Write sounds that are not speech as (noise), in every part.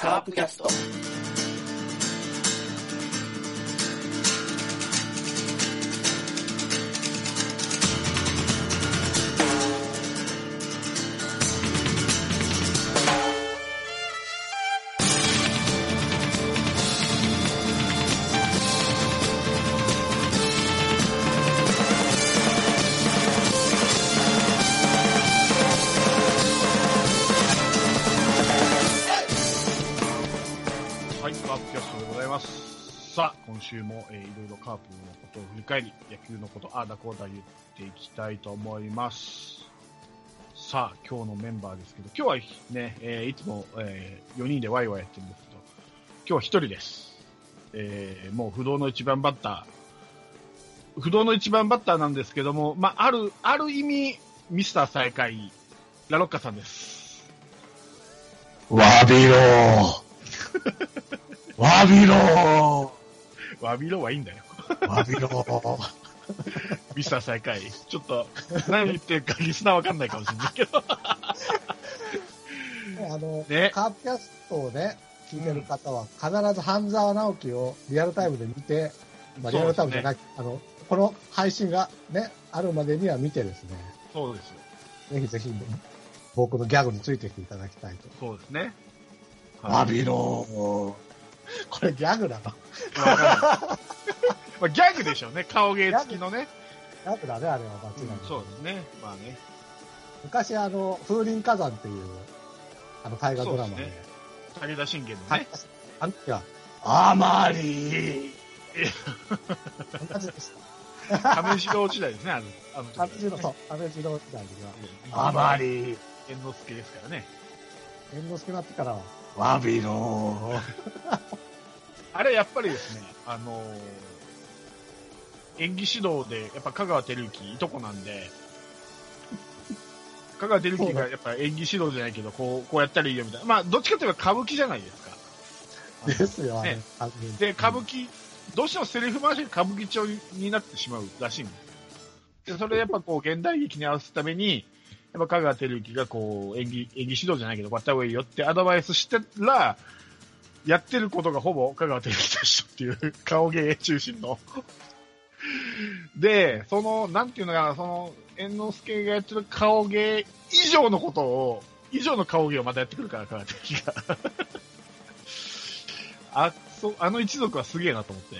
カープキャスト。ことを振り返り、野球のこと、ああだこうだ言っていきたいと思います。さあ、今日のメンバーですけど、今日はね、えーいつも、え4人でワイワイやってるんですけど、今日は1人です。えーもう不動の一番バッター、不動の一番バッターなんですけども、まあ、ある、ある意味、ミスター最下位、ラロッカさんです。わびろー。(laughs) わびろわびろはいいんだよ。ー。わびろー。ミスター最下位。ちょっと、何言ってるかリスナーわかんないかもしれないけど。あの、ねカープキャストをね、聞いてる方は、必ず半沢直樹をリアルタイムで見て、まあ、リアルタイムじゃなく、あの、この配信がね、あるまでには見てですね、そうです。ぜひぜひ、僕のギャグについてきていただきたいと。そうですね。わびろー。(laughs) これギャグなの？(laughs) わかんないまあ、ギャグでしょうね。顔芸付きのね。ギャグだね、あれは間違いなく。そうですね。まあね。昔、あの、風林火山っていう、あの、大河ドラマで、そうです武田信玄のはいね。。あの時は、あまり同じでした。亀次郎時代ですね。あの、あの時は亀次郎、そう、亀次郎時代には、ー。あまり猿之助ですからね。猿之助になってからは、わびろー。(laughs) あれ、やっぱりですね、あのー演技指導で、やっぱ香川照之、いとこなんで、香川照之がやっぱ演技指導じゃないけど、こう、こうやったらいいよみたいな。まあ、どっちかというと歌舞伎じゃないですか。ですよ、ね。で、歌舞伎、どうしてもセリフ回しが歌舞伎調になってしまうらしいんですよ。で、それやっぱこう、現代劇に合わせるために、やっぱ香川照之がこう、演技、演技指導じゃないけど、こうやった方がいいよってアドバイスしてら、やってることがほぼ香川照之と一緒っていう、顔芸中心の。で、その、なんていうのかな、その、猿之助がやってる顔芸以上のことを、以上の顔芸をまたやってくるから、香川照之が。あ、そう、あの一族はすげえなと思って、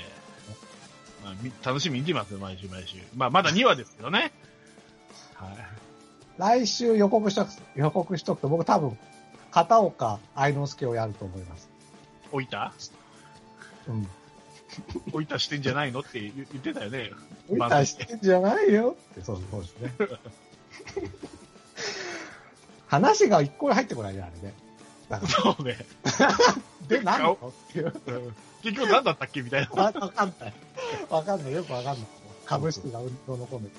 まあ、楽しみに見てますよ、毎週毎週。まあ、まだ2話ですけどね。はい。来週予告しとく、予告しとくと、僕多分、片岡愛之助をやると思います。置いた？うん。置いたしてんじゃないの？って言言ってたよね。見たしてんじゃないよ？って、そうそうですね。(laughs) 話が一個に入ってこないね、あれね。そうね。ら、(laughs) で、何のっていう。うん結局何だったっけ？みたいな。わわかんない。わかんない。よくわかんない。株式が運動の込めて。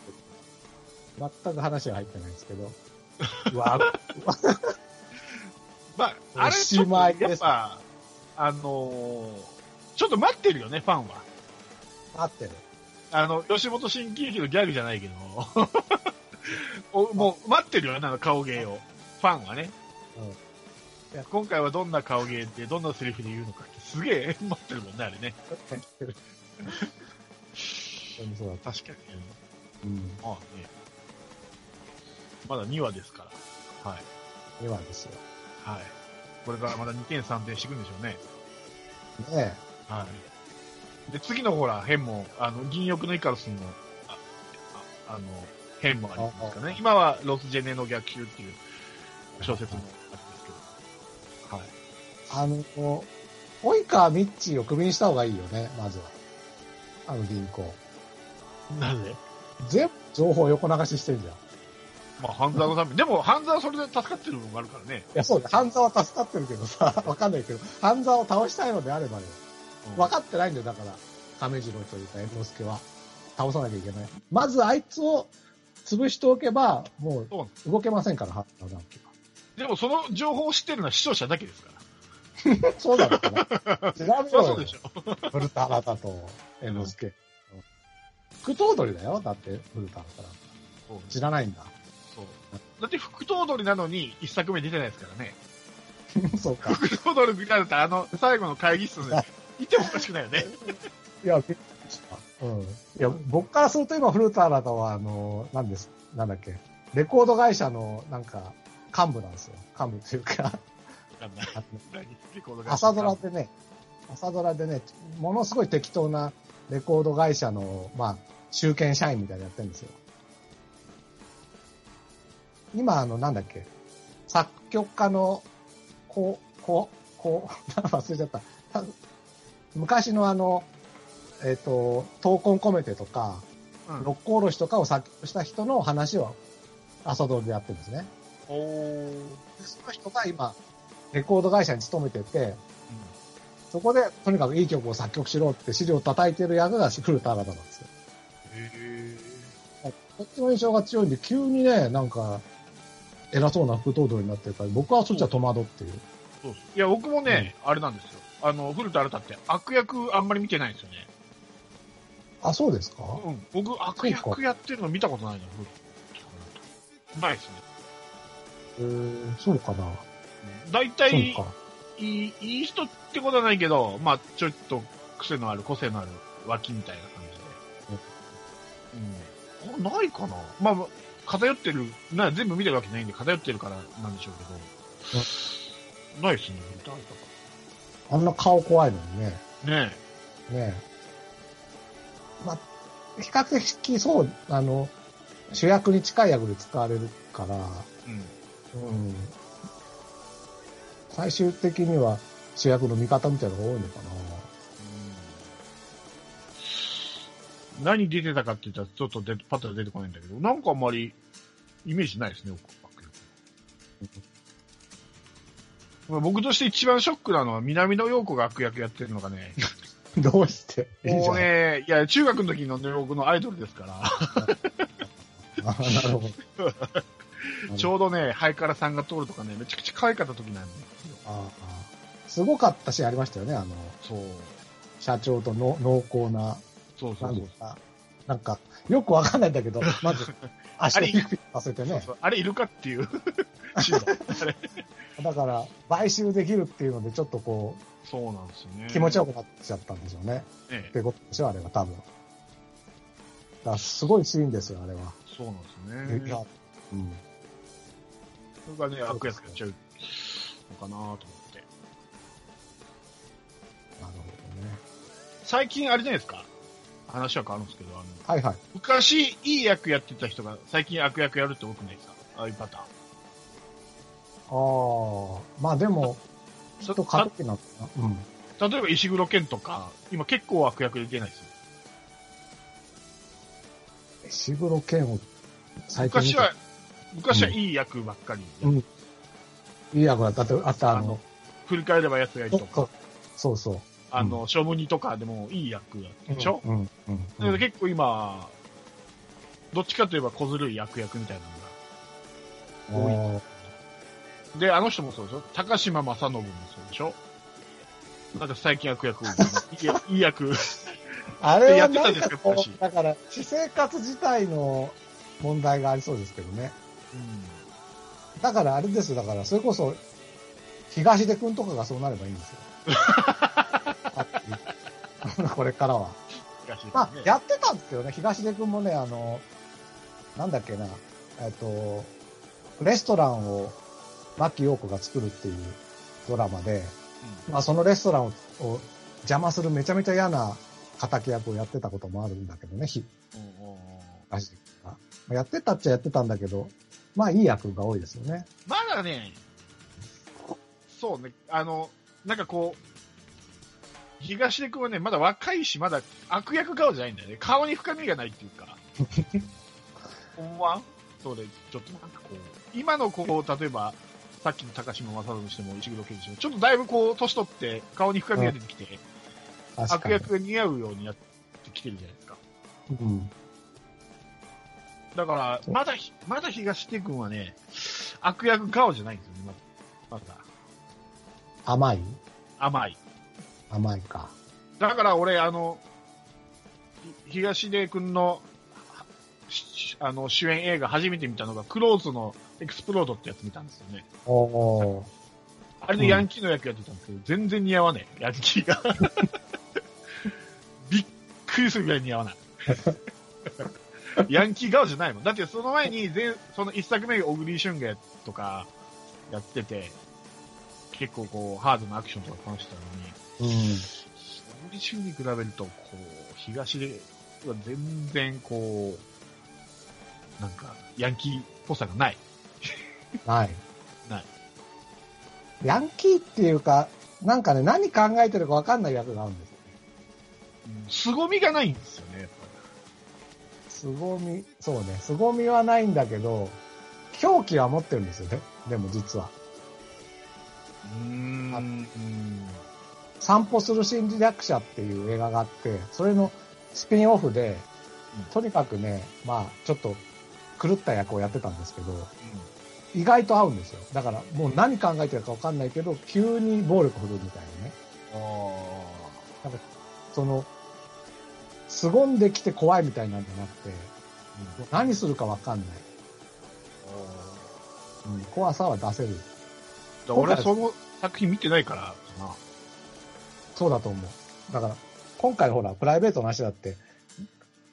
全く話が入ってないんですけど。(laughs) うわ、まあ、あれ、おしちょっとまいですやっぱ、あのーちょっと待ってるよね、ファンは。合ってる。あの、吉本新喜劇のギャグじゃないけど、(laughs) おもう待ってるよね、あの顔芸を。ファンはね。うんいや今回はどんな顔芸で、どんなセリフで言うのかって、すげえ (laughs) 待ってるもんね、あれね。合ってる。そうだ。確かに。うん。ああね。まだ2話ですから。はい。今ですよ。はい。これからまだ2点3点していくんでしょうね。ねはい。で、次のほら、編も、あの、銀翼のイカロスの、あ、の、編もありますからね。今はロスジェネの逆襲っていう小説もあるんですけど。はい。あの、及川ミッチーをクビにした方がいいよね、まずは。あの銀行。なんで？全部情報横流ししてるじゃん。いまあ、半沢のために。でも、半沢はそれで助かってる部分があるからね。や、そうだ、半沢は助かってるけどさ、(laughs) わかんないけど、半沢を倒したいのであればよ。うん分かってないんだよ、だから。亀次郎というか、猿之助は。倒さなきゃいけない。まずあいつを潰しておけば、もそうう動けませんから、半沢直樹でも、その情報を知ってるのは視聴者だけですから。は。(laughs) そうだったな。(laughs) 調べそりゃろよそうでしょ。古田新太と猿之助。副頭取だよ、だって、古田新太。知らないんだ。だって、副頭取なのに、一作目出てないですからね。(laughs) そうか。副頭取ぐらいだったら、あの、最後の会議室にいてもおかしくないよね。(laughs) いや、びっくりした。うん。いや、僕からすると今、古田新太は、あの、なんです、なんだっけ、レコード会社の、なんか、幹部なんですよ。幹部というか、朝ドラでね、朝ドラでね、ものすごい適当なレコード会社の、まあ、中堅社員みたいなのやってるんですよ。今、あの、なんだっけ、作曲家の、こう、こう、こう、(laughs) 忘れちゃった。た昔のあの、えっ、と、闘魂込めてとか、うん六甲おろしとかを作曲した人の話を朝ドラでやってるんですね。おー。でその人が今、レコード会社に勤めてて、そこでとにかくいい曲を作曲しろって資料を叩いてる役が古田新太なんですよ。へこっちの印象が強いんで、急にね、なんか、偉そうな副頭取になってるから、僕はそっちは戸惑ってる。そうそういや、僕もね、あれなんですよ。あの、古田新太って悪役あんまり見てないんですよね。あ、そうですか？うん。僕、悪役やってるの見たことないの、古田。ないですね。えー、そうかな。大体、か。いい、いい人ってことはないけど、まあ、ちょっと癖のある、個性のある脇みたいな感じで。うん。あないかなまあまあ、偏ってる、な、全部見てるわけないんで偏ってるからなんでしょうけど。ないですね、古田新あんな顔怖いのにね。太。ねねまあ、比較的そう、あの、主役に近い役で使われるから、え。うん。うん。最終的には主役の味方みたいなのが多いのかう何出てたかって言ったら、ちょっとでパッと出てこないんだけど、なんかあんまりイメージないですね、僕として一番ショックなのは、南野陽子が悪役やってるのがね、な。(laughs) どうして？もう。ね、いや、中学の時のね、僕のアイドルですから、(laughs) あなるほど。(laughs) ちょうどね、ハイカラさんが通るとかね、めちゃくちゃ可愛かった時なんですよ。ああすごかったシーンありましたよね、あの、そう。社長との濃厚な、そうそうんそうなんか、よくわかんないんだけど、(laughs) まず、足をピッピッさせてね。そうあれいるかっていう (laughs) だから、買収できるっていうので、ちょっとこそうなんですよね。う、気持ちよくなっちゃったんでしょうね。ねってことでしょ、あれは、多分。だすごいシーンですよ、あれは。そうなんですね。いやうん。それがね、悪役やっちゃうのかなと思って。なるほどね。最近あれじゃないですか？話は変わるんですけど、あの、はいはい。昔いい役やってた人が最近悪役やるって多くないですか？ああいうパターン。ああ、まあでも、ちょっと過渡期な。うん。例えば石黒賢とか、今結構悪役で出ないですよ。石黒剣を最近昔は、昔はいい役ばっかり。うん。いい役だった。だって、あとあのあの、振り返れば奴がいるとか、そうそう。あの、勝負にとかでもいい役やったでしょ、うん。うん。うんだけど結構今、どっちかといえば小ずるい役役みたいなのが多い。で、あの人もそうでしょ？高島正信もそうでしょ？なんか最近悪役多 (laughs) いいい役。あれはやってたなんんかこですか昔う、だから、私生活自体の問題がありそうですけどね。だからあれですよ、だから、それこそ、東出くんとかがそうなればいいんですよ。(laughs) これからは。東出まあね、やってたんですけどね、東出くんもね、あの、なんだっけな、えっと、レストランを牧陽子が作るっていうドラマで、まあそのレストランをを邪魔するめちゃめちゃ嫌な敵役をやってたこともあるんだけどね、ひうんうんやってたっちゃやってたんだけど、まあいい役が多いですよね。まだね、そうね、あの、なんかこう、東出くんはね、まだ若いし、まだ悪役顔じゃないんだよね。顔に深みがないっていうか。ほんまそうで、ちょっとなんかこう、今のこう、例えば、さっきの高島正信にしても石黒賢にしても、ちょっとだいぶこう、年取って顔に深みが出てきて、悪確かに。役が似合うようになってきてるじゃないですか。うん。だから、まだひ、まだ東出くんはね、悪役顔じゃないんですよね、まだ。まだ甘い？甘い。甘いか。だから俺、あの、ひ東出くんのあの主演映画初めて見たのが、クローズのエクスプロードってやつ見たんですよね。おー。あれでヤンキーの役やってたんですけど、全然似合わねえ、ヤンキーが。(laughs) びっくりするぐらい似合わない。ヤンキー顔じゃないもん。だってその前に前、その一作目が小栗旬がとかやってて、結構こう、ハードなアクションとか楽してたのに、うん。小栗旬に比べると、こう、東では全然こう、なんか、ヤンキーっぽさがない。ない。ない。ヤンキーっていうか、なんかね、何考えてるか分かんない役があるんですよ。うん凄みがないんですよね、やっぱ凄み、そうね、凄みはないんだけど、狂気は持ってるんですよね。でも実は。り。うーん。散歩する心理学者っていう映画があって、それのスピンオフで、とにかくね、まあ、ちょっと狂った役をやってたんですけど、意外と合うんですよ。だから、もう何考えてるか分かんないけど、急に暴力振るみたいなね。あその、凄んできて怖いみたいなんじゃなくて、もう何するか分かんない。うん、怖さは出せる。あ。俺はその作品見てないからかな。そうだと思う。だから、今回ほら、プライベートの話だって、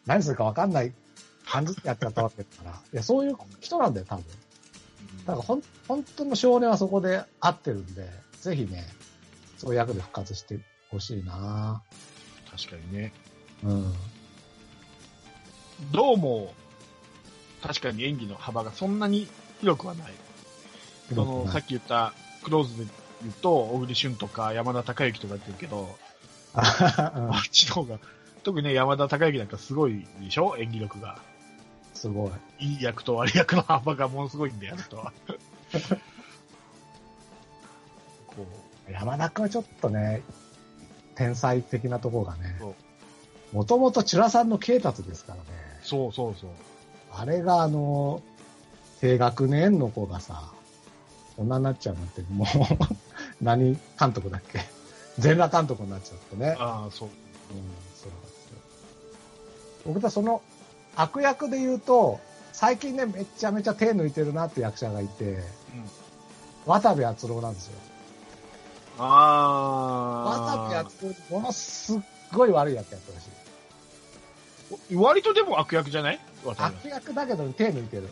何するか分かんない感じでやってやったわけだから、いや、そういう人なんだよ、多分。だから、ほん、本当の少年はそこで合ってるんで、ぜひね、そういう役で復活してほしいな確かにね。うん。どうも、確かに演技の幅がそんなに広くはない。その、さっき言った、クローズで言うと、小栗旬とか山田孝之とかやってるけど、あっちの方が、特にね、山田孝之なんかすごいでしょ？演技力が。すごい。いい役と悪い役の幅がものすごいんだよ、あの人は。(laughs) こ山田君はちょっとね、天才的なところがねもともとチュラさんの啓達ですからね。う、そうそうそう。あれがあの、低学年の子がさ、こんなになっちゃうなんて、もう、何監督だっけ？(laughs) 全裸監督になっちゃってね。ああ、そう。うん、そうなんですよ。僕はその悪役で言うと、最近ね、めちゃめちゃ手抜いてるなって役者がいて、渡部篤郎なんですよ。渡部ああ。篤郎、ものすっごい悪い役やってほしい。割とでも悪役じゃない？渡部悪役だけど手抜いてる。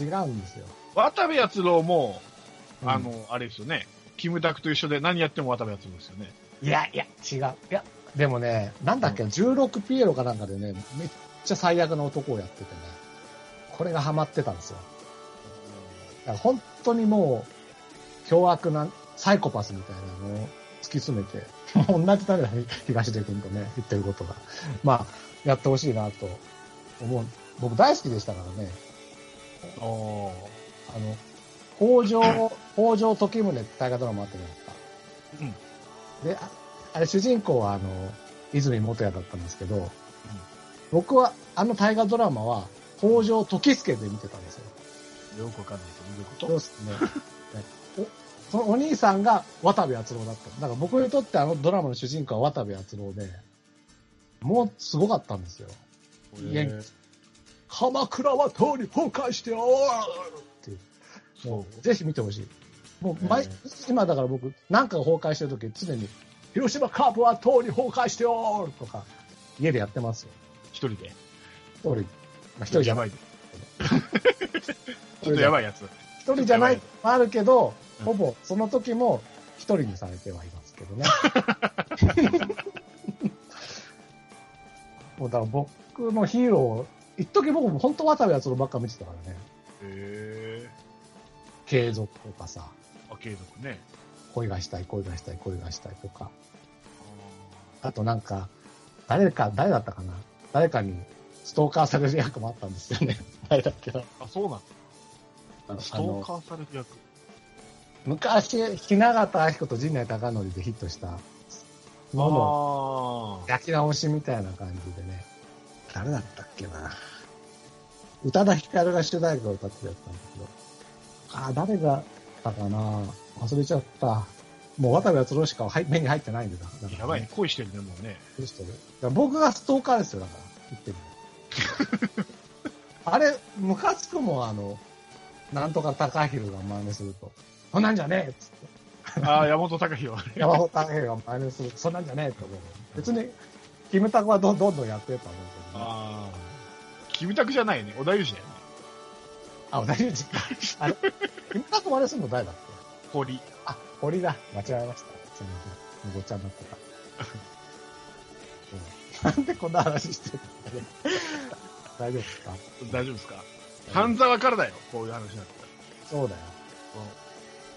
違うんですよ。渡部篤郎も、うんあの、あれですよね。キムタクと一緒で何やっても渡部篤郎ですよね。いやいや、違う。いや、でもね、なんだっけ、16ピエロかなんかでね、めっちゃ最悪な男をやっててね、これがハマってたんですよ。だから本当にもう、凶悪なサイコパスみたいなのを突き詰めて、同じだね、東出君とね、言ってることが。まあ、やってほしいなと思う。僕大好きでしたからね。あの、北条、北条時宗って大河ドラマあったじゃないですか。うん。で、ああれ主人公はあの、泉元也だったんですけど、僕はあの大河ドラマは北条時助で見てたんですよ。よくわかんないけど、どういうこと？そうですね。(laughs) ねおそのお兄さんが渡部篤郎だった。だから僕にとってあのドラマの主人公は渡部篤郎で、もうすごかったんですよ。元気鎌倉は通り崩壊しておる。もうぜひ見てほしい。もう毎、へえ今だから僕、なんかが崩壊してるとき、常に、広島カープは通り崩壊しておるとか、家でやってますよ。一人で。一人。まあ、一人じゃない。やばい。ちょっとやばいやつ。一人じゃないもあるけど、うんほぼその時も一人にされてはいますけどね。(laughs) もうだから僕のヒーロー、一時僕も本当渡部篤郎ばっか見てたからね。へえ。継続とかさ、あ、継続ね。恋がしたい、恋がしたい、恋がしたいとか。あとなんか、誰か、誰だったかな誰かにストーカーされる役もあったんですよね。(laughs) 誰だっけな。あ、そうなんだ。ストーカーされる役。昔、雛形明子と陣内孝則でヒットしたののあ焼き直しみたいな感じでね。誰だったっけな。宇多田ヒカルが主題歌を歌ってるやつなんだけど。ああ、誰がだかな忘れちゃった。もう渡部篤郎しか入目に入ってないんだ。だからあ。やばいね。恋してるね、もうね。どうしてる僕がストーカーですよ、だから。言ってみる (laughs) あれ、ムカつくもん、あの、なんとか高弘が真似すると。そんなんじゃねえっつって。ああ、山本隆弘。(laughs) 山本高弘が真似すると、そんなんじゃねえって思う。別に、キムタクはどどんどんやってると思うけど、ね。ああ。キムタクじゃないね。小田裕二だよね。あ、小田裕二か。あれ、キムタク真似するの誰だっけ？堀。あ、堀だ。間違えました。すみません。ごっちゃになってた。うんなんでこんな話してるんだね。大丈夫ですか？大丈夫ですか？半沢からだよ。こういう話になってそうだよ。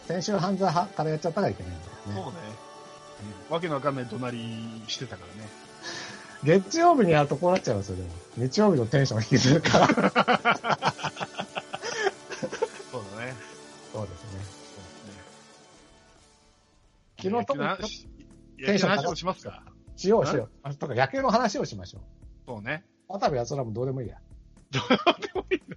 先週犯罪派からやっちゃったからいけないんだよね。そうね。わけのわかんない隣してたからね。月曜日にやるとこうなっちゃいますよ、でも。日曜日のテンション引きずるから。(laughs) 昨日特に野球の話テンション野球の話をしますか？しようしよう。あ、とか野球の話をしましょう。そうね。渡部奴らもどうでもいいや。どうでもいいの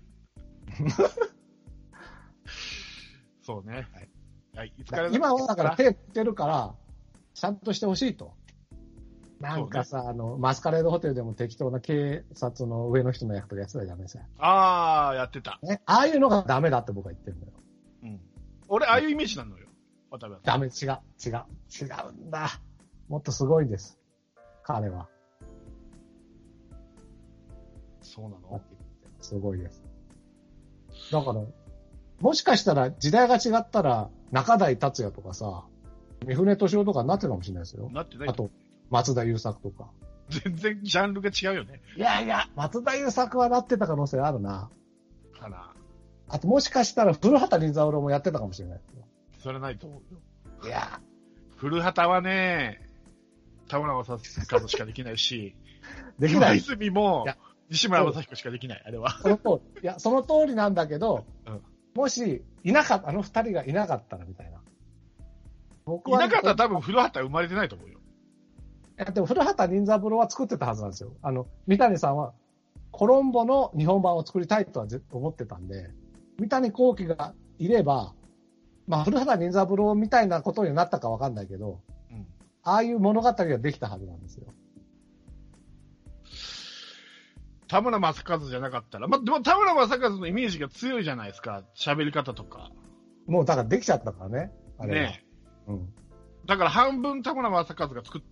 そうね。はい。はい。いつから今はだから手振ってるから、ちゃんとしてほしいと。なんかさ、あの、マスカレードホテルでも適当な警察の上の人の役とかやってたじゃないですか。ああ、やってた。ね。ああいうのがダメだって僕は言ってるのよ。うん。俺、ああいうイメージなのよ。渡部は。ダメ、違う、違う、違うんだ。もっとすごいんです。彼は。そうなの？すごいです。だから、もしかしたら時代が違ったら、中台達也とかさ、三船敏夫とかになってるかもしれないですよ。なってないあと、松田優作とか。全然ジャンルが違うよね。いやいや、松田優作はなってた可能性あるな。かな。あと、もしかしたら古畑任三郎もやってたかもしれないでそれないと思うよ。いや、古畑はね、田村正和しかできないし、(laughs) できない。泉も西村正彦しかできない、あれは。その通り。いや、その通りなんだけど、うんもし、いなかった、あの二人がいなかったらみたいな。僕いなかったら多分古畑は生まれてないと思うよ。いやでも古畑任三郎は作ってたはずなんですよ。あの、三谷さんは、コロンボの日本版を作りたいとはぜ思ってたんで、三谷幸喜がいれば、まあ、古畑任三郎みたいなことになったかわかんないけど、うん。ああいう物語ができたはずなんですよ。田村正和じゃなかったら、ま、でも田村正和のイメージが強いじゃないですか。喋り方とか。もうだからできちゃったからね。あれは。ねうん。だから半分田村正和が作っ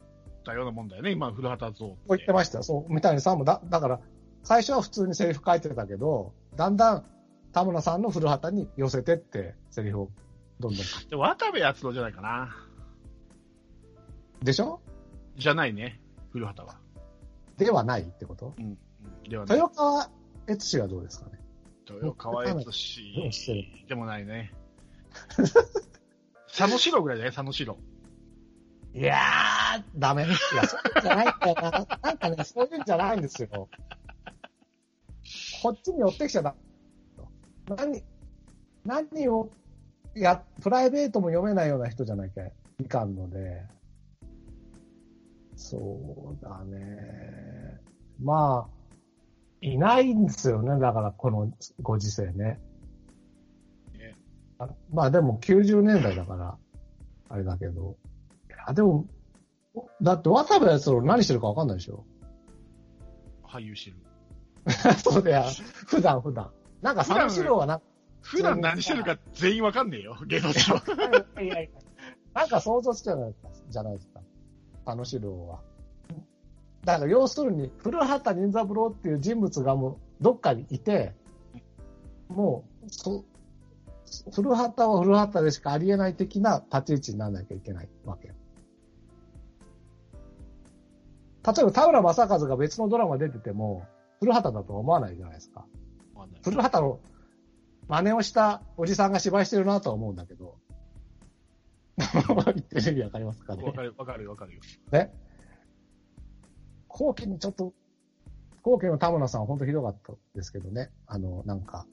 たようなもんだよね、今、古畑像って。こう言ってましたよ。そう、三谷さんもだ、だから、最初は普通にセリフ書いてたけど、だんだん田村さんの古畑に寄せてって、セリフをどんどん。で渡部篤郎じゃないかな。でしょ？じゃないね、古畑は。ではないってこと？うん。うんではない。豊川悦司はどうですかね？豊川悦司でもないね。佐野史郎ぐらいだね、佐野史郎。いやー、ダメ。いや、そういうんじゃないんだよな。なんかね、そういうんじゃないんですよ。こっちに寄ってきちゃダメ。何、何を、いや、プライベートも読めないような人じゃなきゃいかんので、そうだね。まあ、いないんですよね。だから、このご時世ね。ねあまあでも90年代だから、あれだけど。いや、でも、だって渡部篤郎何してるか分かんないでしょ？俳優してる。(laughs) そうだよ。普段普段。なんか佐野史郎はな、普段何してるか全員わかんねえよ、芸能人は。いやいやなんか想像つくじゃないですか。じゃないですか。佐野史郎は。だから要するに、古畑任三郎っていう人物がもうどっかにいて、もう、そ古畑は古畑でしかありえない的な立ち位置にならなきゃいけないわけよ。例えば田村正和が別のドラマ出てても、古畑だとは思わないじゃないですか。古畑の真似をしたおじさんが芝居してるなとは思うんだけど。(laughs) 言ってる意味わかりますかね？わかる、わかるよ、わかるよ。ね。後期にちょっと、後期の田村さんは本当ひどかったですけどね。あの、なんか、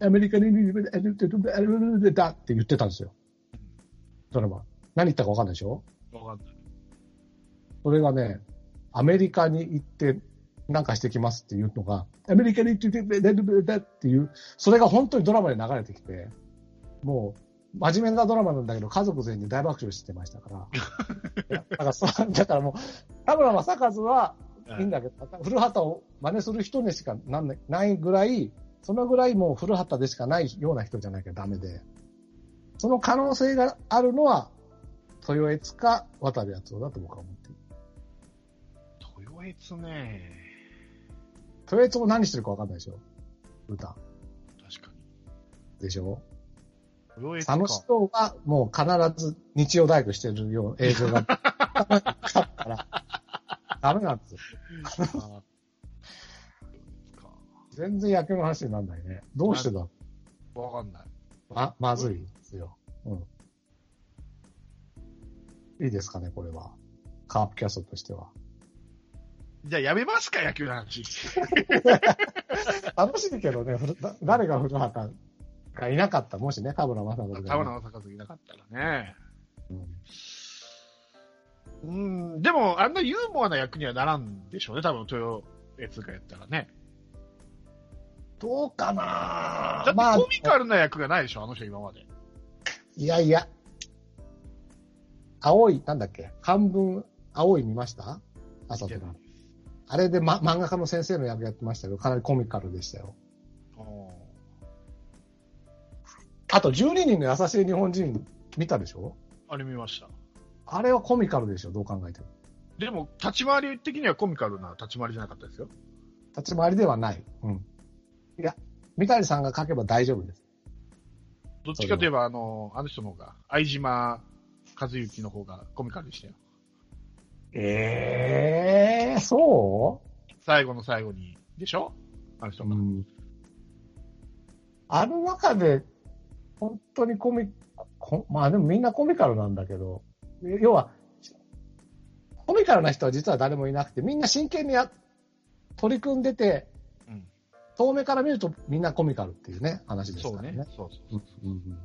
アメリカに、だって言ってたんですよ。ドラマ。何言ったかわかんないでしょわかんない。それがね、アメリカに行ってなんかしてきますっていうのが、アメリカに行ってっていう、それが本当にドラマで流れてきて、もう、真面目なドラマなんだけど、家族全員に大爆笑してましたから。だからそう、だからもう、田村正和は、いいんだけど、古畑を真似する人にしかなんないぐらい、そのぐらいもう古畑でしかないような人じゃなきゃダメで、その可能性があるのは、豊悦か渡部篤郎だと僕は思っている。豊悦ね。豊悦も何してるか分かんないでしょ？歌。確かでしょ？あのか。人はもう必ず日曜大工してるような映像が、(laughs) から、ダメなんですよ。全然野球の話にならないね。どうしてだ？わかんない。ま、まずいですよ。うん。いいですかね、これは。カープキャストとしては。じゃあやめますか、野球の話。(laughs) 楽しいけどね、誰が古畑がいなかった、もしね、田村正和が、ね。田村正和いなかったらね。うんうん、でも、あんなユーモアな役にはならんでしょうね、多分、豊悦がやったらね。どうかだってなまあ、コミカルな役がないでしょ、あの人今まで。いやいや。青い、なんだっけ半分、青い見ました？朝ドラ。あれで、ま、漫画家の先生の役やってましたけど、かなりコミカルでしたよ。おあと、12人の優しい日本人見たでしょ？あれ見ました。あれはコミカルでしょ？どう考えても。でも、立ち回り的にはコミカルな立ち回りじゃなかったですよ。立ち回りではない。うん。いや、三谷さんが書けば大丈夫です。どっちかといえば、あの、あの人の方が、相島和之の方がコミカルでしたよ。ええー、そ最後の最後に、でしょ？あの人が。ううん。あの中で、本当にコミ、こまあでもみんなコミカルなんだけど、要は、コミカルな人は実は誰もいなくて、みんな真剣にや取り組んでて、うん。遠目から見るとみんなコミカルっていうね、話ですからね。そうね。そうそううんうんうん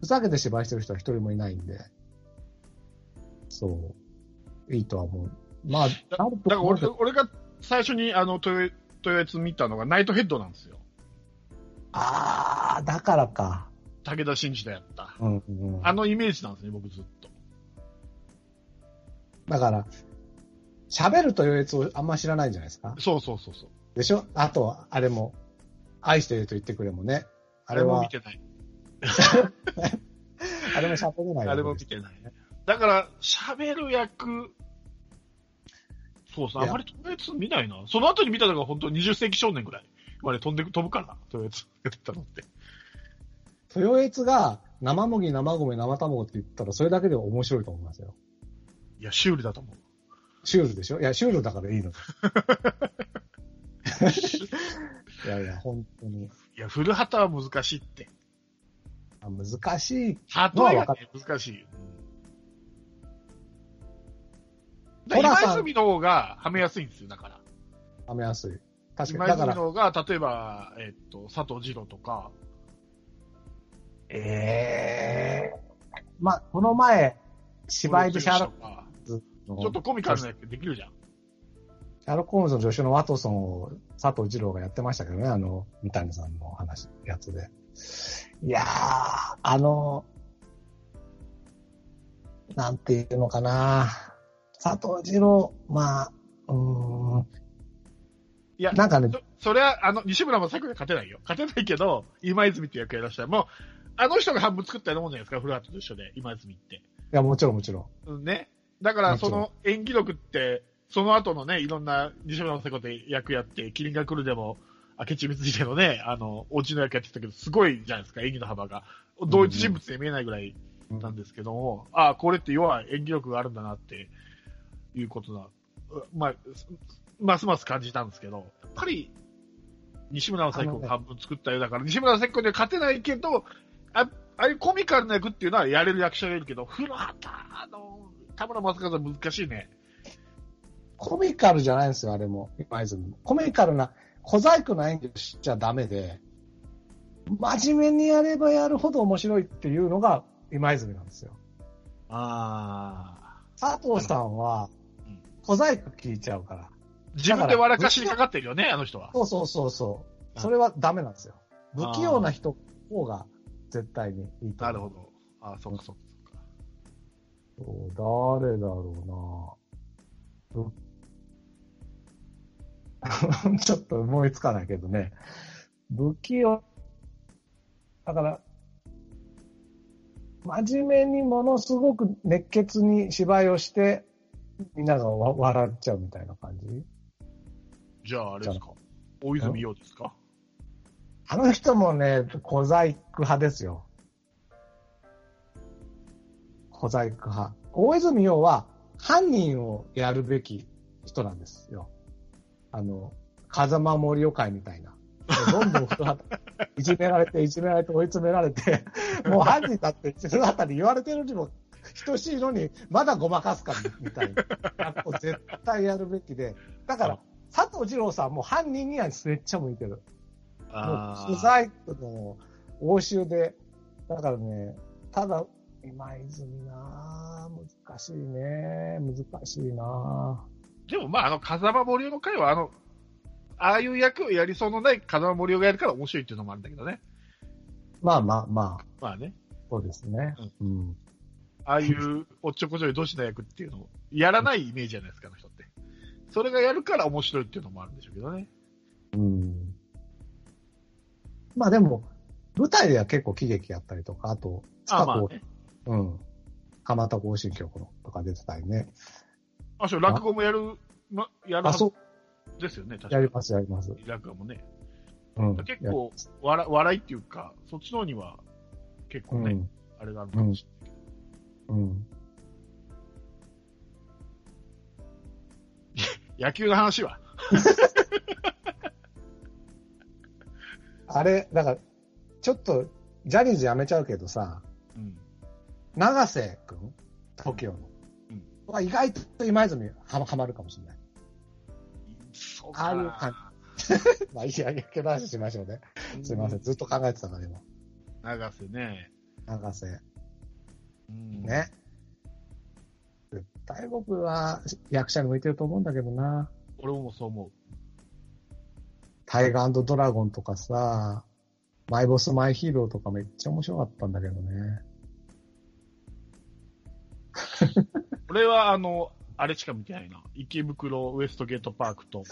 ふざけて芝居してる人は一人もいないんで、そう、いいとは思う。まあ、だだから俺俺が最初にあの豊豊悦見たのがナイトヘッドなんですよ。ああ、だからか。武田真治がやった。うんうん、あのイメージなんですね、僕ずっと。だから、喋るというやつをあんま知らないんじゃないですか。そうそうそうそう。でしょ？あと、あれも、愛してると言ってくれもね。あれはあれも見、てない。あれも喋れないあれも見てない。(laughs) だから、喋る役、そうそう、いやあまり豊悦見ないな。その後に見たのが本当20世紀少年ぐらいまで飛んでく、飛ぶから、豊悦やってたのって。豊悦が生麦、生米、生卵って言ったら、それだけで面白いと思いますよ。いや、シュールだと思う。シュールでしょ？いや、シュールだからいいの。(laughs) いやいや、本当に。いや、古畑は難しいって。あ難しい。例えが、ね、難しい。うんだから今泉の方がはめやすいんですよ、だから。はめやすい。確今かに。だから、泉の方が、例えば、えっと、佐藤二郎とか、ええまあ、この前、芝居でシャーロックちょっとコミカルな役できるじゃん。シャーロック・ホームズの助手のワトソンを佐藤二郎がやってましたけどね、あの、三谷さんの話、やつで。いやー、あの、なんていうのかな佐藤二郎、まあ、うーん、いや、なんかね、そそれは、あの、西村正彦には勝てないよ。勝てないけど、今泉って役やらしたら、もう、あの人が半分作ったようなもんじゃないですか、古畑と一緒で、今泉って。いや、もちろんもちろん。うんね。だから、その演技力って、その後のね、いろんな西村正彦で役やって、キリンが来るでも、明智光秀のね、あの、お家の役やってたけど、すごいじゃないですか、演技の幅が。同一人物で見えないぐらいなんですけども、ああ、これって要は演技力があるんだなっていうことだ。うまあ、すますます感じたんですけど、やっぱり、西村正彦が半分作ったようだから、西村正彦には勝てないけど、あああいうコミカルな役っていうのはやれる役者がいるけど、古畑の田村正和は難しいね。コミカルじゃないんですよ、あれも。今泉も。コミカルな、小細工な演技をしちゃダメで、真面目にやればやるほど面白いっていうのが今泉なんですよ。ああ。佐藤さんはうん、小細工聞いちゃうから。自分で笑かしにかかってるよね、あの人は。そうそうそうそう。それはダメなんですよ。不器用な人の方が絶対にいいと思う。なるほど。ああ、そうかそうかそう誰だろうな。(laughs) ちょっと思いつかないけどね。不器用。だから、真面目にものすごく熱血に芝居をして、みんながわ笑っちゃうみたいな感じ？じゃあ、あれですか？大泉洋ですか？あの人もね、小細工派ですよ。小細工派。大泉洋は犯人をやるべき人なんですよ。あの、風間森夫会みたいな。どんどん古畑、いじめられて、いじめられて、追い詰められて、もう犯人だって古畑に言われてるにも等しいのに、まだごまかすかみたいな。絶対やるべきで。だから、佐藤二郎さんも犯人にはめっちゃ向いてる。もう、あ不細工の応酬で、だからね、ただ、今泉なぁ難しいね難しいなでもまあ、あの、風間森夫の回は、あの、ああいう役をやりそうのない風間森夫がやるから面白いっていうのもあるんだけどね。まあまあまあ、まあね。そうですね。うん。ああいうおっちょこちょいどしな役っていうのをやらないイメージじゃないですか、あの人って。それがやるから面白いっていうのもあるんでしょうけどね。うん。まあでも、舞台では結構喜劇やったりとか、あと、あまあこね。うん。蒲田行進曲のとか出てたりね。あ、そう、落語もやる、ま、やるあ、はずそう、ですよね、確かに。やります、やります。落語もね。うん。結構、笑笑いっていうか、そっちの方には、結構ね、うん。あれがあるかもしれないけど。うん。(laughs) 野球の話は？(laughs) あれ、だから、ちょっと、ジャニーズ辞めちゃうけどさ、うん。長瀬くん ?TOKIO の。うんは意外と今泉はまはまるかもしれない。そうああいうか感 (laughs) まあ、いいや、け話しましょうね。な。すいません。ずっと考えてたから、今。長瀬ね。長瀬。うん。ね。絶対僕は役者に向いてると思うんだけどな。俺もそう思う。タイガードラゴンとかさ、マイボスマイヒーローとかめっちゃ面白かったんだけどね。(laughs) 俺は、あの、あれしか見てないな。池袋ウエストゲートパークと、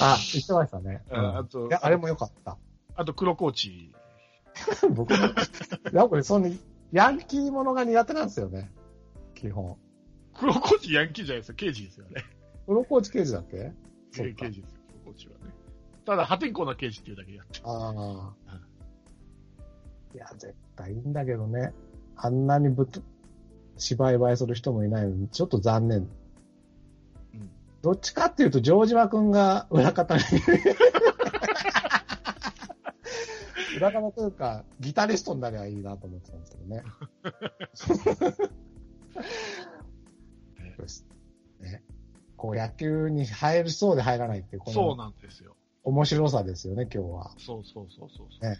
あ、言ってましたね。うんあといや、あれも良かった。あと黒コーチ。(laughs) 僕も、やっぱりその、ヤンキーものが苦手なんですよね。基本。黒コーチヤンキーじゃないですよ。刑事ですよね。プロコーチ刑事だっけ？刑事ですよ、黒コーチはね。ただ、破天荒な刑事っていうだけであって。ああ。いや、絶対いいんだけどね。あんなにぶっと、芝居映えする人もいないのに、ちょっと残念。うん。どっちかっていうと、城島くんが裏方に。裏方というか、ギタリストになりゃいいなと思ってたんですけどね。そうですね。こう野球に入りそうで入らないっていう、こそうのなんですよ。面白さですよね、今日は。そうそうそうそう。ね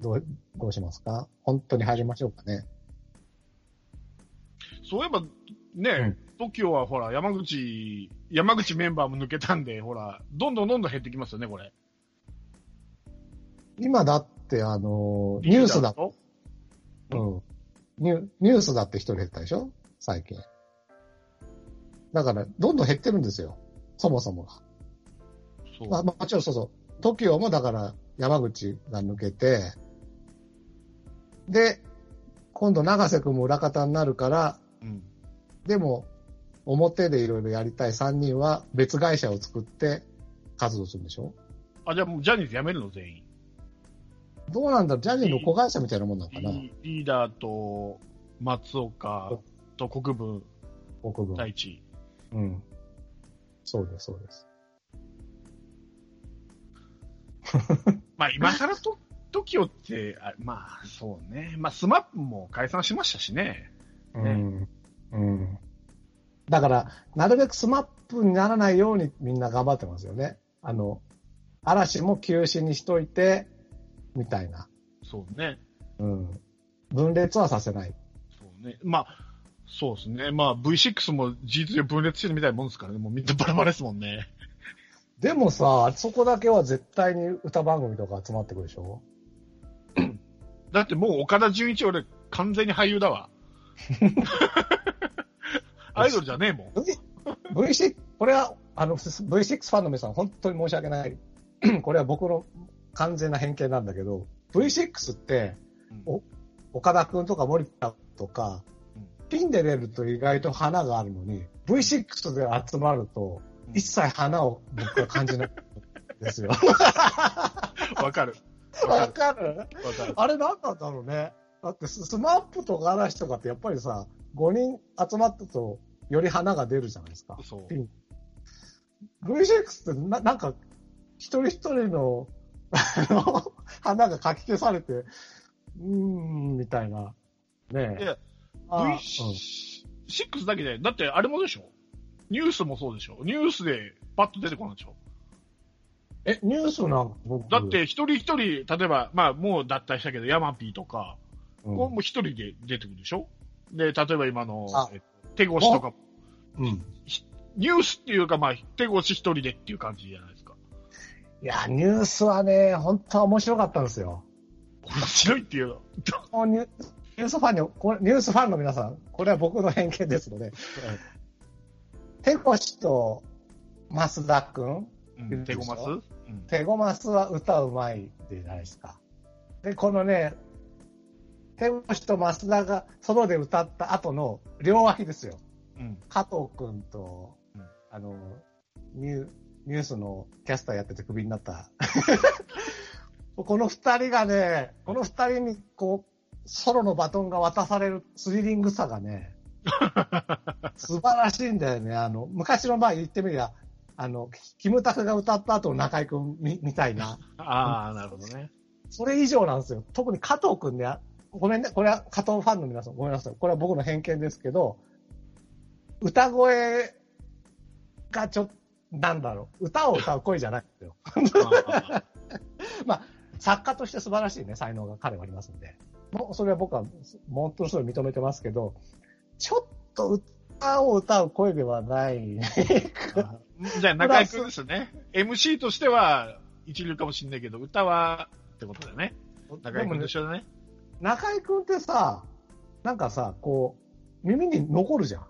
どう、どうしますか？本当に入りましょうかね。そういえば、ね、TOKIO はほら、山口、山口メンバーも抜けたんで、ほら、どんどんどんどん減ってきますよね、これ。今だって、あの、ニュースだ、とうん。ニュニュースだって一人減ったでしょ？最近。だから、どんどん減ってるんですよ。そもそもが。そう。まあ、もちろんそうそう。TOKIO もだから、山口が抜けて、で、今度長瀬くんも裏方になるから、うん。でも、表でいろいろやりたい3人は別会社を作って活動するんでしょ？あ、じゃあもうジャニーズ辞めるの、全員。どうなんだろうジャニーの子会社みたいなもんなのかな？リリーダーと、松岡と国分国分。太一。うん。そうです、そうです。(laughs) まあ、今更と、TOKIO って、あまあ、そうね。まあ、スマップも解散しましたしね。うん。うん。だから、なるべくスマップにならないようにみんな頑張ってますよね。あの、嵐も休止にしといて、みたいな。そうね。うん。分裂はさせない。そうね。まあ、そうですね。まあ、V6 も事実上分裂してるみたいなもんですからね。もうみんなバラバラですもんね。でもさ、そこだけは絶対に歌番組とか集まってくるでしょ？(clears throat) だってもう岡田准一俺完全に俳優だわ。(laughs) アイドルじゃねえもん。V6 これは、あの、V6 ファンの皆さん、本当に申し訳ない。(clears throat) これは僕の完全な偏見なんだけど、V6 って、お岡田くんとか森田とかうん、ピンで出ると意外と花があるのに、V6 で集まると、一切花を僕は感じないんですよ。(laughs) わかる。わかる？わかる。あれ何なんだろうね。だってス、スマップとか嵐とかってやっぱりさ、5人集まったと、より花が出るじゃないですか。そう。V6 ってな、なんか、一人一人の、(laughs) あの、花がかき消されて、うーん、みたいな。ねえ。いや、あうん。V6 だけで、だってあれもでしょ？ニュースもそうでしょ？ニュースでパッと出てこないでしょ？え、ニュースなんだっ、て一人一人、例えば、まあもう脱退したけど、ヤマピーとか、うん。も一人で出てくるでしょ？で、例えば今の手越しとか、うん。ニュースっていうか、まあ、手越し一人でっていう感じじゃないですか。いや、ニュースはね、本当は面白かったんですよ。面白いっていうの？ニュニュースファンに、これニュースファンの皆さん、これは僕の偏見ですので、手越と増田くん、うん、手ごますうん。手ごますは歌うまいじゃないですか。で、このね、手越と増田がソロで歌った後の両脇ですよ。うん。加藤くんと、うんあの、ニュー、ニュースのキャスターやっててクビになった。(laughs) この二人がね、この二人にこう、ソロのバトンが渡されるスリリングさがね、(laughs) 素晴らしいんだよね。あの、昔の場合言ってみりゃ、あの、キムタクが歌った後の中居くんみみたいな、ああ、なるほどね。それ以上なんですよ。特に加藤くんね、ごめんね、これは加藤ファンの皆さんごめんなさい。これは僕の偏見ですけど、歌声がちょっと、なんだろう、歌を歌う声じゃないんですよ。あまあ、作家として素晴らしいね、才能が彼はありますんで。もうそれは僕は、本当にそれを認めてますけど、ちょっと歌を歌う声ではない。あじゃあ、中居君ですね。MC としては一流かもしれないけど、歌はってことだよね。中居君と一緒だね。中居君ってさ、なんかさ、こう、耳に残るじゃん。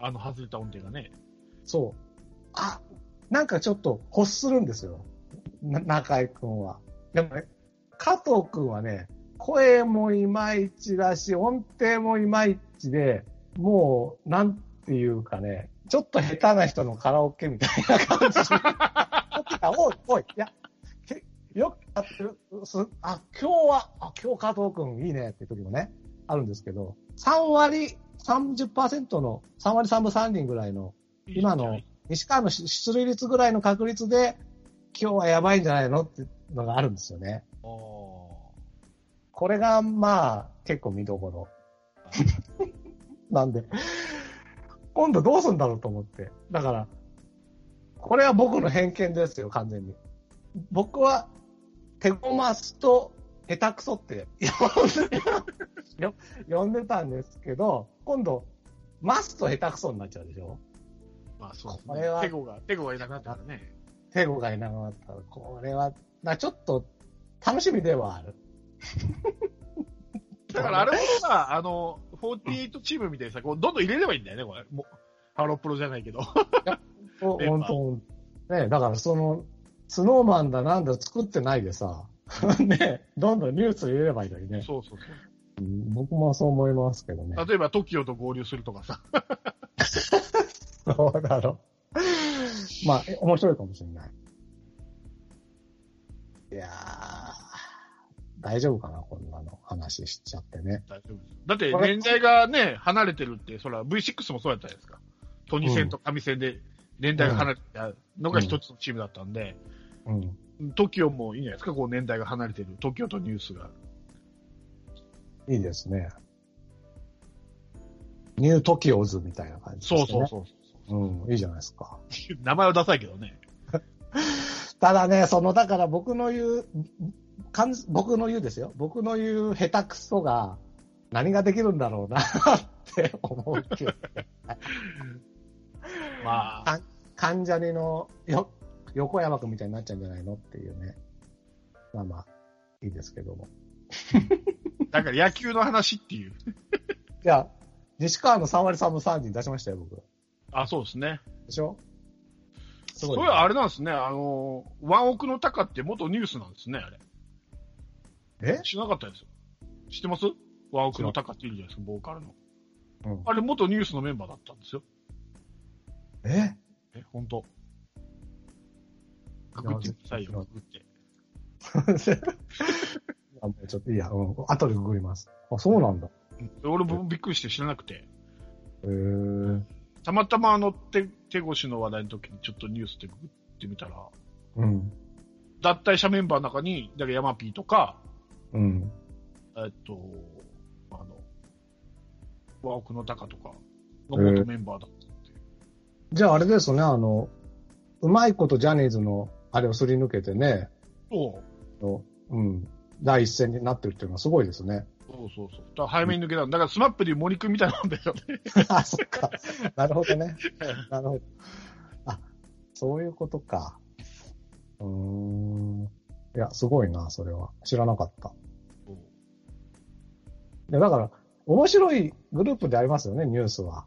あの外れた音程がね。そう。あ、なんかちょっと欲するんですよ。な中居君は。でもね、加藤君はね、声もいまいちだし、音程もいまいちで、もう、なんていうかね、ちょっと下手な人のカラオケみたいな感じ。おい、おい、いや、けよくやってる、すあ、今日は、あ、今日加藤君いいねって時もね、あるんですけど、3割、30%の、3割3分3厘ぐらいの今の西川の出塁率ぐらいの確率で、今日はやばいんじゃないの？っていうのがあるんですよね。おこれが、まあ、結構見どころ。(laughs) なんで、今度どうするんだろうと思って。だから、これは僕の偏見ですよ、完全に。僕は、手ごますと下手くそって呼んでたんですけど、今度、ますと下手くそになっちゃうでしょまあそうですこれはね。テゴが、テゴがいなくなったからね。テゴがいなくなったら、これは、なちょっと楽しみではある。(laughs) だからあれもさ、あの、48チームみたいにさ、こう、どんどん入れればいいんだよね、これ。もうハロプロじゃないけど。(laughs) 本当ね、だからその、スノーマンだなんだ作ってないでさ、(laughs) ね、どんどんニュース入れればいいのにね。そうそううん僕もそう思いますけどねそう。。例えば TOKIO と合流するとかさ。そうだろう。まあ、え面白いかもしれない。いやー、大丈夫かな、こんなの話しちゃってね。大丈夫です。だって年代がね、離れてるって、そら V6 もそうやったじゃないですか。トニ戦と上戦で年代が離れてたのが一つのチームだったんで、うん。TOKIO もいいんじゃないですか、こう年代が離れてる。TOKIO とニュースが。いいですね。ニュートキオーズみたいな感じですね。そうそうそう。う。うん、いいじゃないですか。(laughs) 名前はダサいけどね。(laughs) ただね、その、だから僕の言う、かん僕の言うですよ。僕の言う下手くそが何ができるんだろうなって思うけど、(laughs) まあ、関ジャニのよ横山くんみたいになっちゃうんじゃないのっていうね。まあまあ、いいですけども。だから野球の話っていう。いや、西川の3割3分3厘出しましたよ、僕。あ、そうですね。でしょ？すそれはあれなんですね、あの、ワンオクのタカって元ニュースなんですね、あれ。え？知らなかったですよ。知ってます？ワンオクのタカっているじゃないですか、ボーカルの。うんあれ元ニュースのメンバーだったんですよ。え？え、本当。ググってくださいよ、ググって。(laughs) あもうちょっといいや、うん。後でググります。あ、そうなんだ。うん俺もびっくりして知らなくて。へー。たまたまあの手手越しの話題の時にちょっとニュースでググってみたら、うん。脱退者メンバーの中に、だからヤマピーとか、うん。えっと、あの、ワンオクの Taka とかの元メンバーだったっていう。じゃああれですね、あの、うまいことジャニーズのあれをすり抜けてね、そう。のうん。第一線になってるっていうのはすごいですね。そうそうそう。だから早めに抜けたんだからスマップで森くんみたいなんだよね。(laughs) あ、そっか。なるほどね。なるほど。あ、そういうことか。うーん。いや、すごいな、それは。知らなかった。いや、だから、面白いグループでありますよね、ニュースは。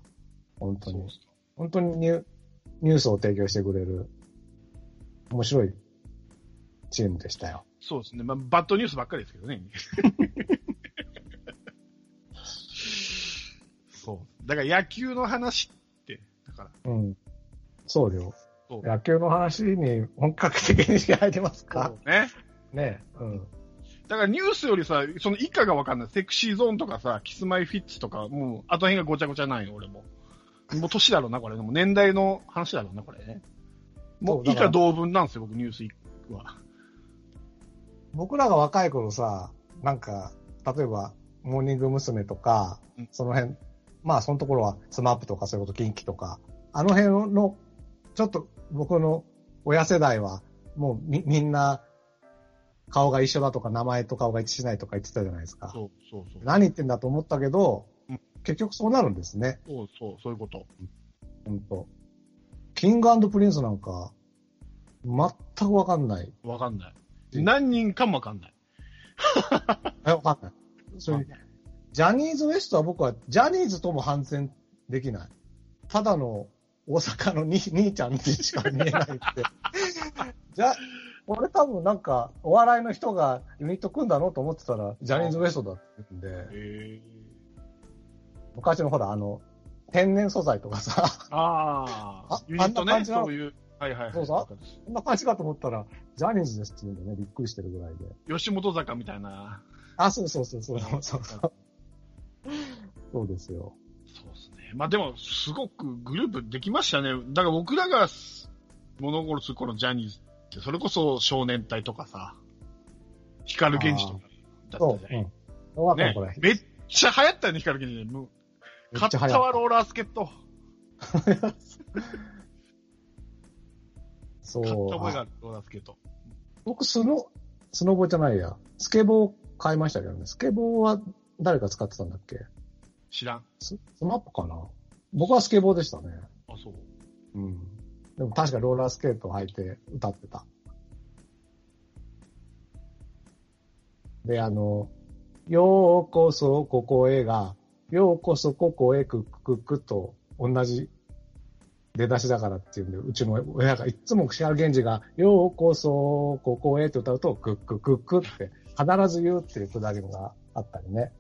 本当に。本当にニュニュースを提供してくれる、面白いチームでしたよ。そうですね。まあ、バッドニュースばっかりですけどね。(laughs) そう。だから野球の話って、だから、うん。そうよ。そう野球の話に本格的に入りますか？ね。ねうん。だからニュースよりさ、その以下がわかんない。セクシーゾーンとかさ、キスマイフィッツとか、もう、あと辺がごちゃごちゃないよ、俺も。もう年だろうな、これ。もう年代の話だろうな、これね。もう以下同文なんですよ、僕、ニュースは。僕らが若い頃さ、なんか、例えば、モーニング娘。とかうん、その辺、まあ、そのところは、スマップとか、そういうこと、キンキとか、あの辺の、ちょっと僕の親世代は、もうみ、みんな、顔が一緒だとか、名前と顔が一致しないとか言ってたじゃないですか。そうそうそう。何言ってんだと思ったけどうん、結局そうなるんですね。そうそう、そういうこと。ほんと。キングプリンスなんか、全くわかんない。わかんない。うん何人かもわかんない。え、わかんない。それジャニーズ WEST は僕はジャニーズとも反戦できない。ただの大阪のに (laughs) 兄ちゃんにしか見えないって。(laughs) じゃ、俺多分なんかお笑いの人がユニット組んだのと思ってたらジャニーズ WEST だって言うんで、へ昔のほらあの、天然素材とかさ、あああ、ユニットね、そういう。はいはいはい。そうそうこんな感じかと思ったら、ジャニーズですって言うんでね、びっくりしてるぐらいで。吉本坂みたいな。あ、そうそうそうそう。そうそうそうですよ。そうですね。まあでも、すごくグループできましたね。だから僕らが物心つく頃のジャニーズって、それこそ少年隊とかさ、光源氏とかだそう。ったじゃないうん。どうだったのねこれ。。めっちゃ流行ったよね、光源氏ね。もうめ買ったわ、ローラースケット。そう。買った覚えがあある、ローラースケート。僕、スノ、スノボじゃないや。スケボー買いましたけどね。スケボーは誰が使ってたんだっけ？知らん。ススマップかな？僕はスケボーでしたね。あ、そう。うん。でも確かローラースケートを履いて歌ってた。で、あの、ようこそここへが、ようこそここへくくくくと同じ出だしだからっていうんで、うちの親がいつも串原源氏が、ようこそここへって歌うと、くっくくくって必ず言うっていうくだりがあったりね。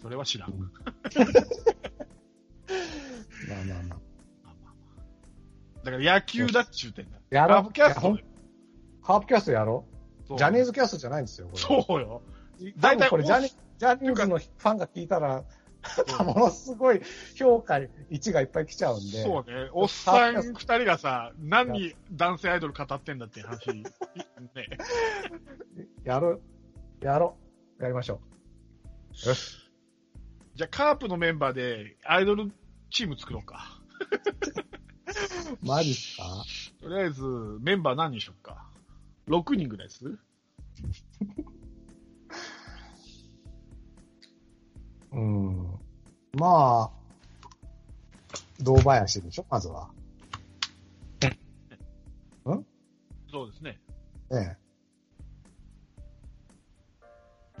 それは知らん。うんままあまあまあ。だから野球だっちゅうてんだ。やろうカープキャストカープキャストやろそううジャニーズキャストじゃないんですよ、これ。そうよ。大体これジャニージャニーズのファンが聞いたら、ものすごい評価1がいっぱい来ちゃうんで。そうね。おっさん二人がさ、何男性アイドル語ってんだって話。ね。(laughs) やる。やろう。やりましょう。よし。じゃあ、カープのメンバーでアイドルチーム作ろうか。(laughs) マジっすか？とりあえず、メンバー何にしよっか。6人ぐらいです (laughs) うん。まあ、堂林でしょ、まずは。そうですね。ね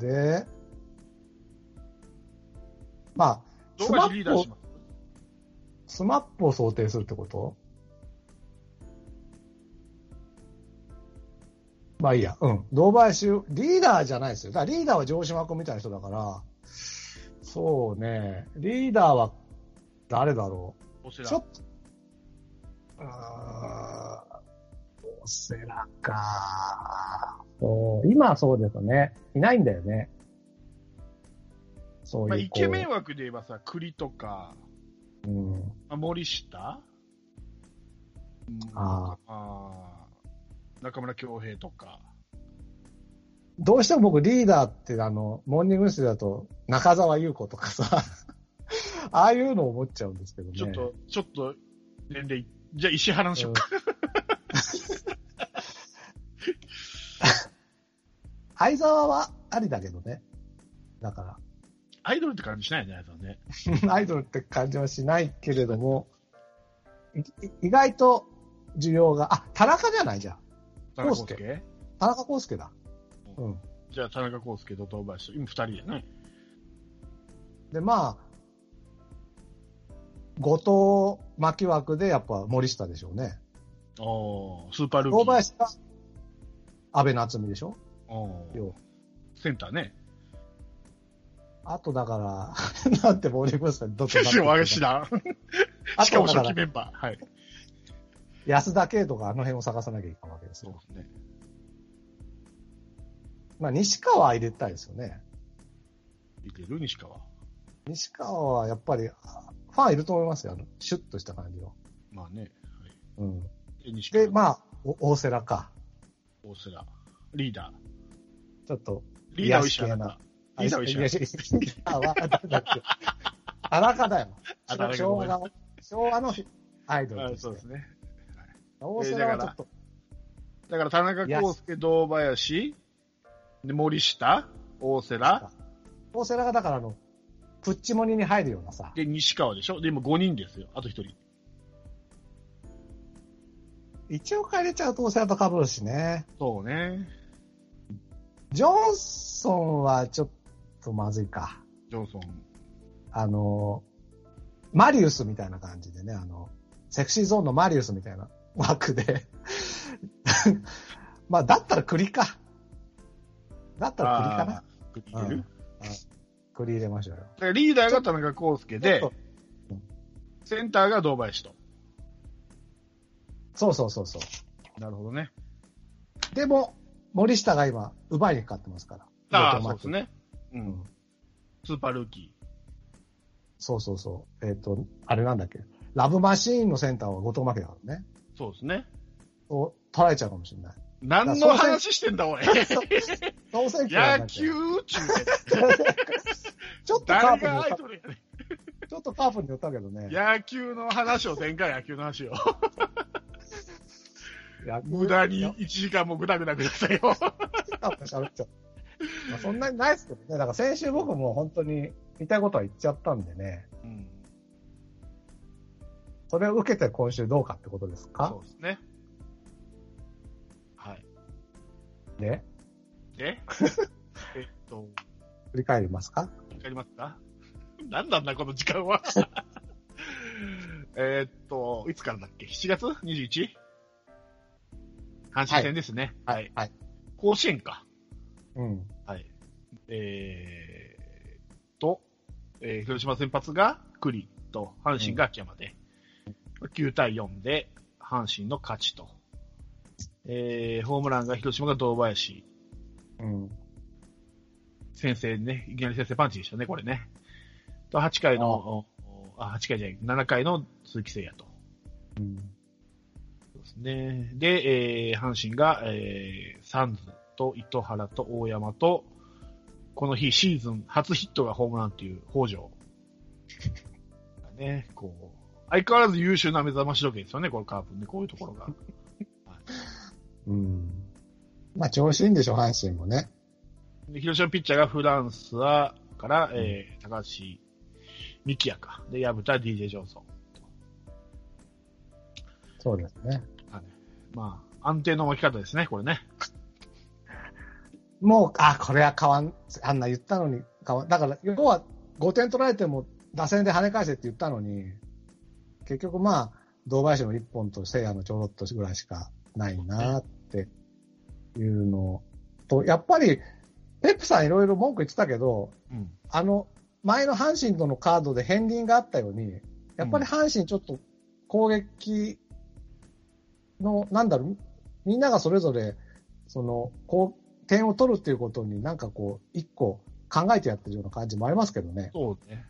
え。で、まあ、スマップを、スマップを想定するってこと？まあいいや、うん。堂林、リーダーじゃないですよ。だリーダーは城島君みたいな人だから、そうね、リーダーは誰だろう？ちょっと、あー、オセラか。今はそうですよね。いないんだよね。そういう。まあ、イケメンは。枠で言えばさ、栗とか、うん。まあ、森下、うんああー中村恭平とか、どうしても僕リーダーってあの、モーニング娘。だと中澤優子とかさ、(laughs) ああいうのを思っちゃうんですけどね。ちょっと、ちょっと年齢、じゃあ石原のしようか。(laughs) 相沢はありだけどね。だかアイドルって感じしないよね、ね。ら、(laughs) アイドルって感じはしないけれども、い意外と需要が、あ、田中じゃないじゃん。田中康康介田中康介だ。うん。じゃあ田中康介と堂林と、今二人でね。で、まあ、後藤巻枠でやっぱ森下でしょうね。おースーパールーキー。堂林が安倍夏実でしょ？おセンターね。あとだから、(laughs) なんてモーニング娘。どっちしわが知らん。あ (laughs) しかも初期メンバー。はい。安田圭とかあの辺を探さなきゃいけないわけですよ。そうですね。まあ、西川は入れたいですよね。いける？西川。西川はやっぱり、あファンいると思いますよ。あの、シュッとした感じの。まあね。はい、うん。で西川。で、まあ、お大瀬良か。大瀬良。リーダちょっと、ー。リーダーは石癒し系な。いやいやリーダーは、誰だっけ田中だよ。昭和の、昭和のアイドル。そうですね。大瀬良はちょっと、だから田中康介、堂林、で森下、大瀬良、大瀬良がだからあの、プッチモニに入るようなさ、で西川でしょ？で、今5人ですよ。あと1人。一応入れちゃうと大瀬良と被るしね。そうね。ジョンソンはちょっとまずいか。ジョンソン。あの、マリウスみたいな感じでね、あの、セクシーゾーンのマリウスみたいな (laughs) 枠で。(laughs) まあ、だったら栗か。だったら栗かな。栗入れる？栗入れましょうよ。だからリーダーが田中康介でセンターが堂林と。そうそうそうそう。なるほどね。でも、森下が今、奪いにかかってますから。ああ、そうですね。う。うんん。スーパールーキそうそうそう。えっ、と、あれなんだっけ？ラブマシーンのセンターは後藤真希だからね。ー。そうですね。を取られちゃうかもしれない。何の話してんだ、おい。野球中ちょっとカープに寄った、ちょっとカープに寄ったけどねん。。野球の話をせんか、野球の話を。無駄に1時間もぐだぐだぐださよ。カープ喋っちゃう。まあ、そんなにないですけどね。だから先週僕も本当に言いたいことは言っちゃったんでね。うん。それを受けて今週どうかってことですそかうですね。はい。ね。で、(laughs) えっと、振り返りますか？わかりますか？(laughs) 何なんだ、この時間は？(laughs) えーっと、いつからだっけ ?7 月？21? 阪神戦ですね。はい。はい。甲子園か。うん。はい。えー、と、えー広島先発が栗と、阪神が秋山で、9対4で、阪神の勝ちと。えー、ホームランが広島が堂林。うん。先制ね、いきなり先制パンチでしたね、これね。と、8回の、あ8回じゃない、7回の鈴木誠也と。うん。そうですね。で、えー、阪神が、えー、サンズと糸原と大山と、この日シーズン初ヒットがホームランっていう北条。ね、こう、相変わらず優秀な目覚まし時計ですよね、このカープね、こういうところが。うん。まあ、調子いいんでしょ、阪神もね。で広島ピッチャーがフランスは、から、えー、高橋幹也か。で、薮田 DJ ジョンソン。そうですね。はいまあ、安定の巻き方ですね、これね。もう、あ、これは変わん、あんな言ったのに変わん、だから、要は5点取られても打線で跳ね返せって言ったのに、結局まあ、堂林の1本と聖夜のちょろっとぐらいしかないなっていうのと、やっぱり、ペップさんいろいろ文句言ってたけど、うん。あの、前の阪神とのカードで片鱗があったように、やっぱり阪神ちょっと攻撃の、なんだろう、みんながそれぞれ、その、こう、点を取るっていうことになんかこう、一個考えてやってるような感じもありますけどね。そうね。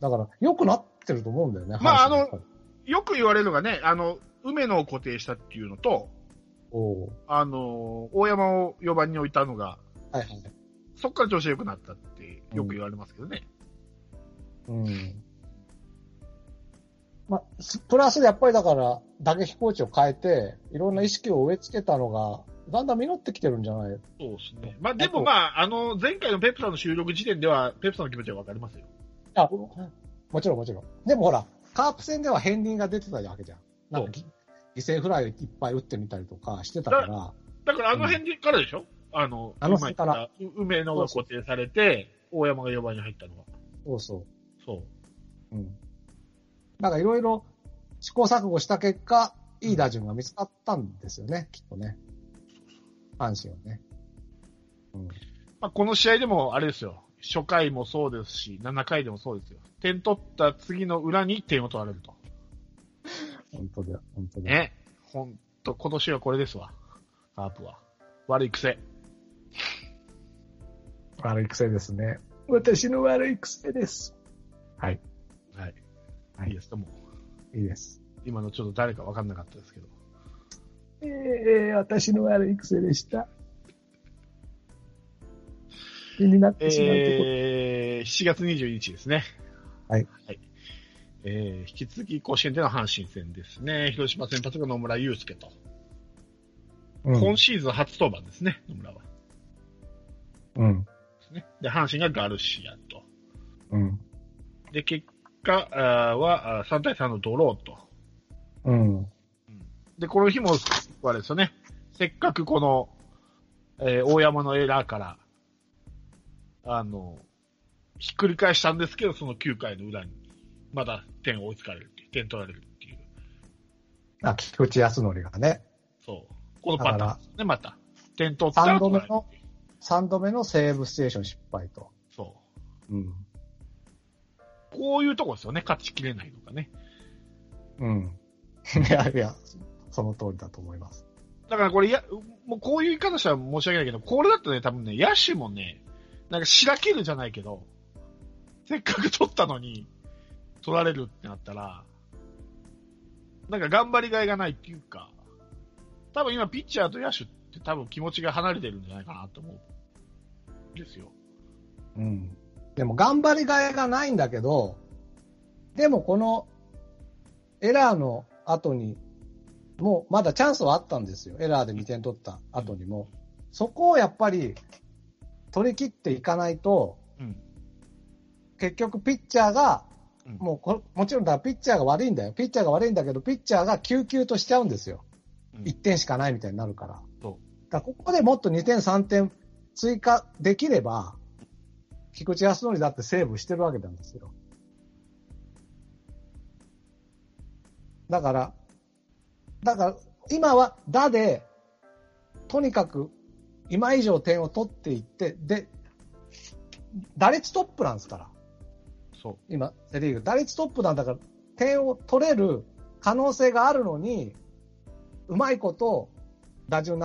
だから、良くなってると思うんだよね。まあ阪神やっぱりよく言われるのがね、あの、梅野を固定したっていうのと、おうあの、大山を4番に置いたのが、はいはい。そっから調子が良くなったってよく言われますけどね。うん。まあ、すプラスでやっぱりだから、打撃コーチを変えて、いろんな意識を植え付けたのが、だんだん実ってきてるんじゃない？そうですね。まあでもまあ、あの、前回のペップさんの収録時点では、ペップさんの気持ちはわかりますよ。あ、もちろんもちろん。でもほら、カープ戦では片鱗が出てたわけじゃん。なんかぎ犠牲フライをいっぱい打ってみたりとかしてたから、だからあの辺からでしょ、あの、あの辺から梅野が固定されて、大山が4番に入ったのは。そうそそう。う。うん。なんかいろいろ試行錯誤した結果、いい打順が見つかったんですよね、きっとね。阪神はね。うん。まあ、この試合でもあれですよ。初回もそうですし、7回でもそうですよ。点取った次の裏に点を取られると。本当だよ、本当だよ。ね。ほんと、今年はこれですわ。カープは。悪い癖。悪い癖ですね。私の悪い癖です。はい。はい。はいいいですか、もう。いいです。今のちょっと誰か分かんなかったですけど。ええ私の悪い癖でした。気になってしまうとこえー、7月21日ですね。はい。はい。えー、引き続き甲子園での阪神戦ですね。広島先発が野村祐介と。うん今シーズン初登板ですね、野村は。うん。ですね。で、阪神がガルシアと。うん。で、結果はあー3対3のドローと。うん。で、この日も、あれですよね。せっかくこの、えー大山のエラーから、あの、ひっくり返したんですけど、その9回の裏に、まだ点を追いつかれるっていう、点取られるっていう。あ、菊池康則がね、そう。このパターンですね、また。点取った3ら度目の取られるっていう。3度目のセーブステーション失敗と。そうん。う。こういうとこですよね、勝ちきれないのがね。うん。い (laughs) やいや、その通りだと思います。だからこれ、や、もうこういう言い方したら申し訳ないけど、これだとね、多分ね、野手もね、なんかしらけるじゃないけど、せっかく取ったのに、取られるってなったら、なんか頑張りがいがないっていうか、多分今ピッチャーと野手って多分気持ちが離れてるんじゃないかなと思う。ですよ。うん。でも頑張りがいがないんだけど、でもこのエラーの後に、もうまだチャンスはあったんですよ。エラーで2点取った後にも。そこをやっぱり取り切っていかないと、うん。結局ピッチャーが、うんもうこれもちろんだピッチャーが悪いんだよ。ピッチャーが悪いんだけど、ピッチャーが救急としちゃうんですよ。うん1点しかないみたいになるから。だからここでもっと2点、3点追加できれば、菊池康則だってセーブしてるわけなんですよ。だから、だから、今は打で、とにかく今以上点を取っていって、で、打率トップなんですから。そう。今、セリーグ。打率トップなんだから、点を取れる可能性があるのに、うまいこと、打順